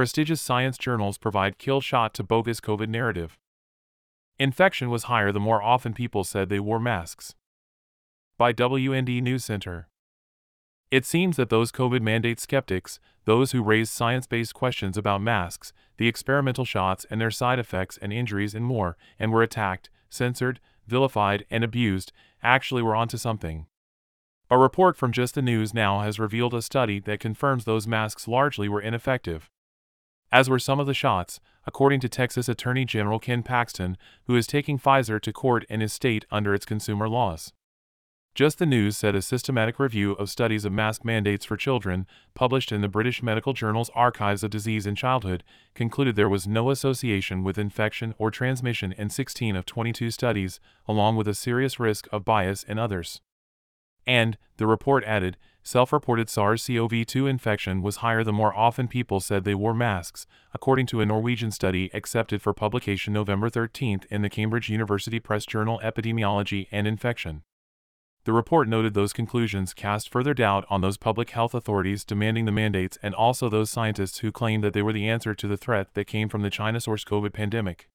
prestigious science journals provide kill shot to bogus COVID narrative. Infection was higher the more often people said they wore masks. By WND News Center. It seems that those COVID mandate skeptics, those who raised science based questions about masks, the experimental shots and their side effects and injuries and more, and were attacked, censored, vilified, and abused, actually were onto something. A report from Just the News Now has revealed a study that confirms those masks largely were ineffective. As were some of the shots, according to Texas Attorney General Ken Paxton, who is taking Pfizer to court in his state under its consumer laws. Just the News said a systematic review of studies of mask mandates for children, published in the British Medical Journal's Archives of Disease in Childhood, concluded there was no association with infection or transmission in 16 of 22 studies, along with a serious risk of bias in others. And, the report added, self reported SARS CoV 2 infection was higher the more often people said they wore masks, according to a Norwegian study accepted for publication November 13 in the Cambridge University Press Journal Epidemiology and Infection. The report noted those conclusions cast further doubt on those public health authorities demanding the mandates and also those scientists who claimed that they were the answer to the threat that came from the China source COVID pandemic.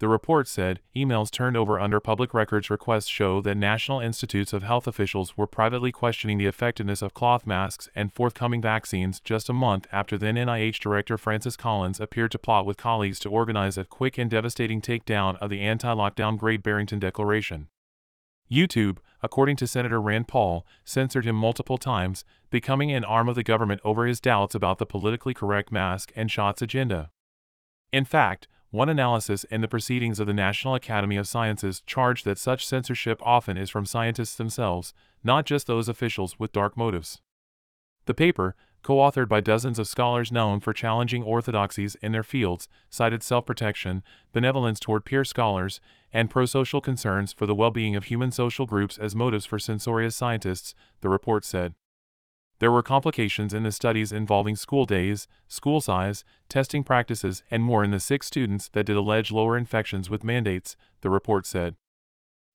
The report said emails turned over under public records requests show that National Institutes of Health officials were privately questioning the effectiveness of cloth masks and forthcoming vaccines just a month after then NIH Director Francis Collins appeared to plot with colleagues to organize a quick and devastating takedown of the anti lockdown Great Barrington Declaration. YouTube, according to Senator Rand Paul, censored him multiple times, becoming an arm of the government over his doubts about the politically correct mask and shots agenda. In fact, one analysis in the proceedings of the National Academy of Sciences charged that such censorship often is from scientists themselves, not just those officials with dark motives. The paper, co authored by dozens of scholars known for challenging orthodoxies in their fields, cited self protection, benevolence toward peer scholars, and pro social concerns for the well being of human social groups as motives for censorious scientists, the report said. There were complications in the studies involving school days, school size, testing practices, and more in the six students that did allege lower infections with mandates, the report said.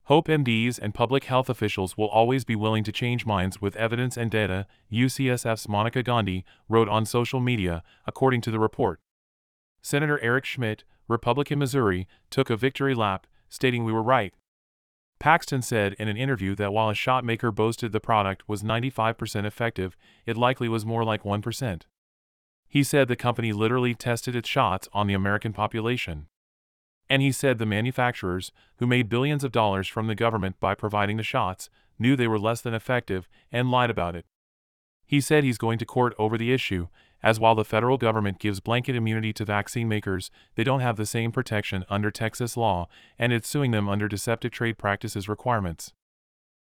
Hope MDs and public health officials will always be willing to change minds with evidence and data, UCSF's Monica Gandhi wrote on social media, according to the report. Senator Eric Schmitt, Republican Missouri, took a victory lap, stating we were right, Paxton said in an interview that while a shot maker boasted the product was 95% effective, it likely was more like 1%. He said the company literally tested its shots on the American population. And he said the manufacturers, who made billions of dollars from the government by providing the shots, knew they were less than effective and lied about it. He said he's going to court over the issue, as while the federal government gives blanket immunity to vaccine makers, they don't have the same protection under Texas law, and it's suing them under deceptive trade practices requirements.